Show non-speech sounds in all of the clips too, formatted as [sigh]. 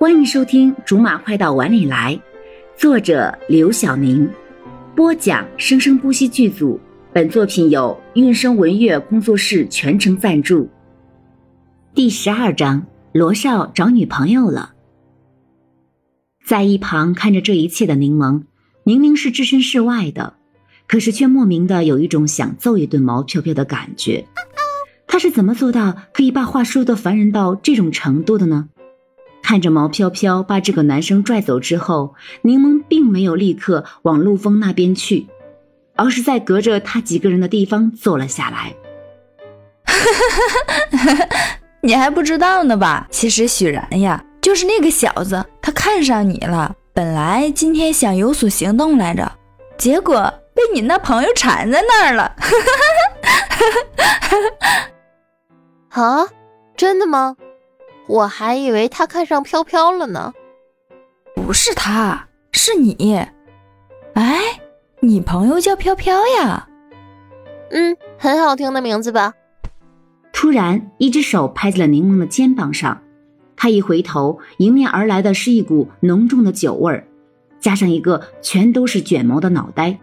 欢迎收听《竹马快到碗里来》，作者刘晓明，播讲生生不息剧组。本作品由韵声文乐工作室全程赞助。第十二章：罗少找女朋友了。在一旁看着这一切的柠檬，明明是置身事外的，可是却莫名的有一种想揍一顿毛飘飘的感觉。他是怎么做到可以把话说的烦人到这种程度的呢？看着毛飘飘把这个男生拽走之后，柠檬并没有立刻往陆枫那边去，而是在隔着他几个人的地方坐了下来。[laughs] 你还不知道呢吧？其实许然呀，就是那个小子，他看上你了。本来今天想有所行动来着，结果被你那朋友缠在那儿了。[laughs] 啊，真的吗？我还以为他看上飘飘了呢。不是他，是你。哎，你朋友叫飘飘呀？嗯，很好听的名字吧？突然，一只手拍在了柠檬的肩膀上，他一回头，迎面而来的是一股浓重的酒味儿，加上一个全都是卷毛的脑袋。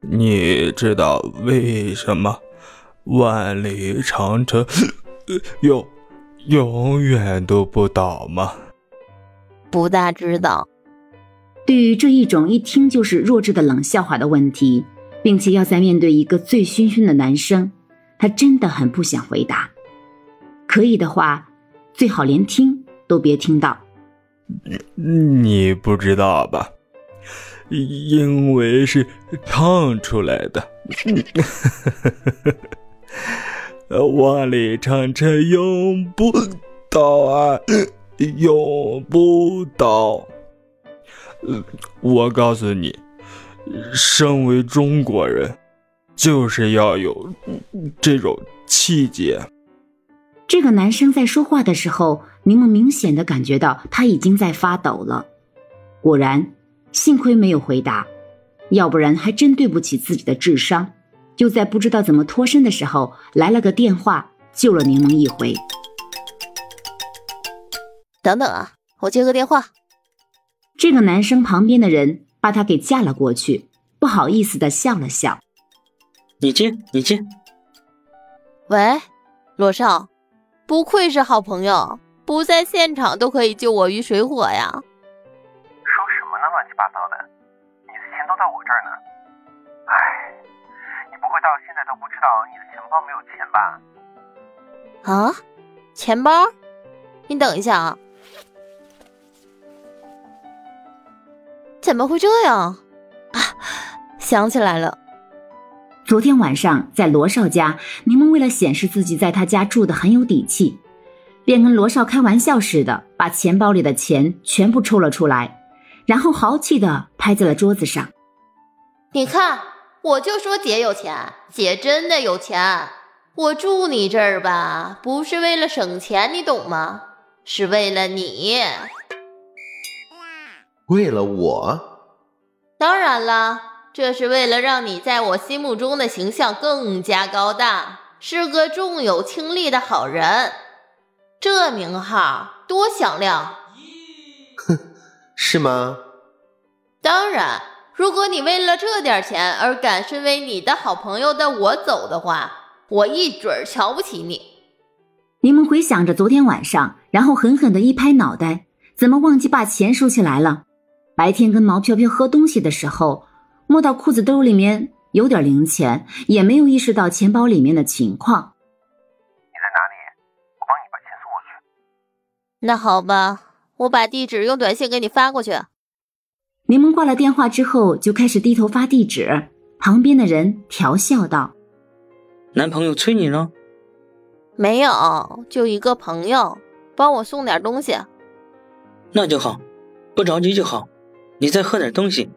你知道为什么万里长城 [coughs] 有？永远都不倒吗？不大知道。对于这一种一听就是弱智的冷笑话的问题，并且要在面对一个醉醺醺的男生，他真的很不想回答。可以的话，最好连听都别听到。你不知道吧？因为是唱出来的。万里长城永不倒啊，永不倒。我告诉你，身为中国人，就是要有这种气节。这个男生在说话的时候，柠檬明显的感觉到他已经在发抖了。果然，幸亏没有回答，要不然还真对不起自己的智商。就在不知道怎么脱身的时候，来了个电话，救了柠檬一回。等等啊，我接个电话。这个男生旁边的人把他给架了过去，不好意思的笑了笑。你接，你接。喂，罗少，不愧是好朋友，不在现场都可以救我于水火呀。说什么呢？乱七八糟的，你的钱都在我这儿呢。唉。不会到现在都不知道你的钱包没有钱吧？啊，钱包？你等一下啊！怎么会这样？啊，想起来了，昨天晚上在罗少家，柠檬为了显示自己在他家住的很有底气，便跟罗少开玩笑似的，把钱包里的钱全部抽了出来，然后豪气的拍在了桌子上。你看。我就说姐有钱，姐真的有钱。我住你这儿吧，不是为了省钱，你懂吗？是为了你。为了我？当然了，这是为了让你在我心目中的形象更加高大，是个重有轻利的好人。这名号多响亮！哼，是吗？当然。如果你为了这点钱而敢身为你的好朋友的我走的话，我一准儿瞧不起你。柠檬回想着昨天晚上，然后狠狠的一拍脑袋，怎么忘记把钱收起来了？白天跟毛飘飘喝东西的时候，摸到裤子兜里面有点零钱，也没有意识到钱包里面的情况。你在哪里？我帮你把钱送过去。那好吧，我把地址用短信给你发过去。柠檬挂了电话之后，就开始低头发地址。旁边的人调笑道：“男朋友催你了？没有，就一个朋友，帮我送点东西。那就好，不着急就好。你再喝点东西。”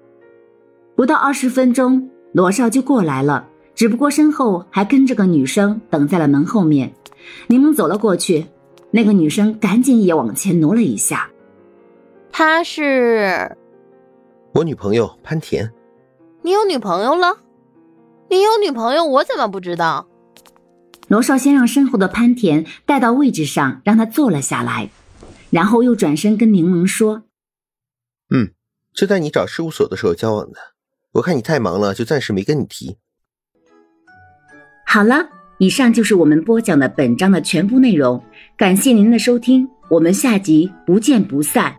不到二十分钟，罗少就过来了，只不过身后还跟着个女生等在了门后面。柠檬走了过去，那个女生赶紧也往前挪了一下。她是。我女朋友潘田，你有女朋友了？你有女朋友，我怎么不知道？罗少先让身后的潘田带到位置上，让他坐了下来，然后又转身跟柠檬说嗯，就在你找事务所的时候交往的。我看你太忙了，就暂时没跟你提。：“好了，以上就是我们播讲的本章的全部内容，感谢您的收听，我们下集不见不散。”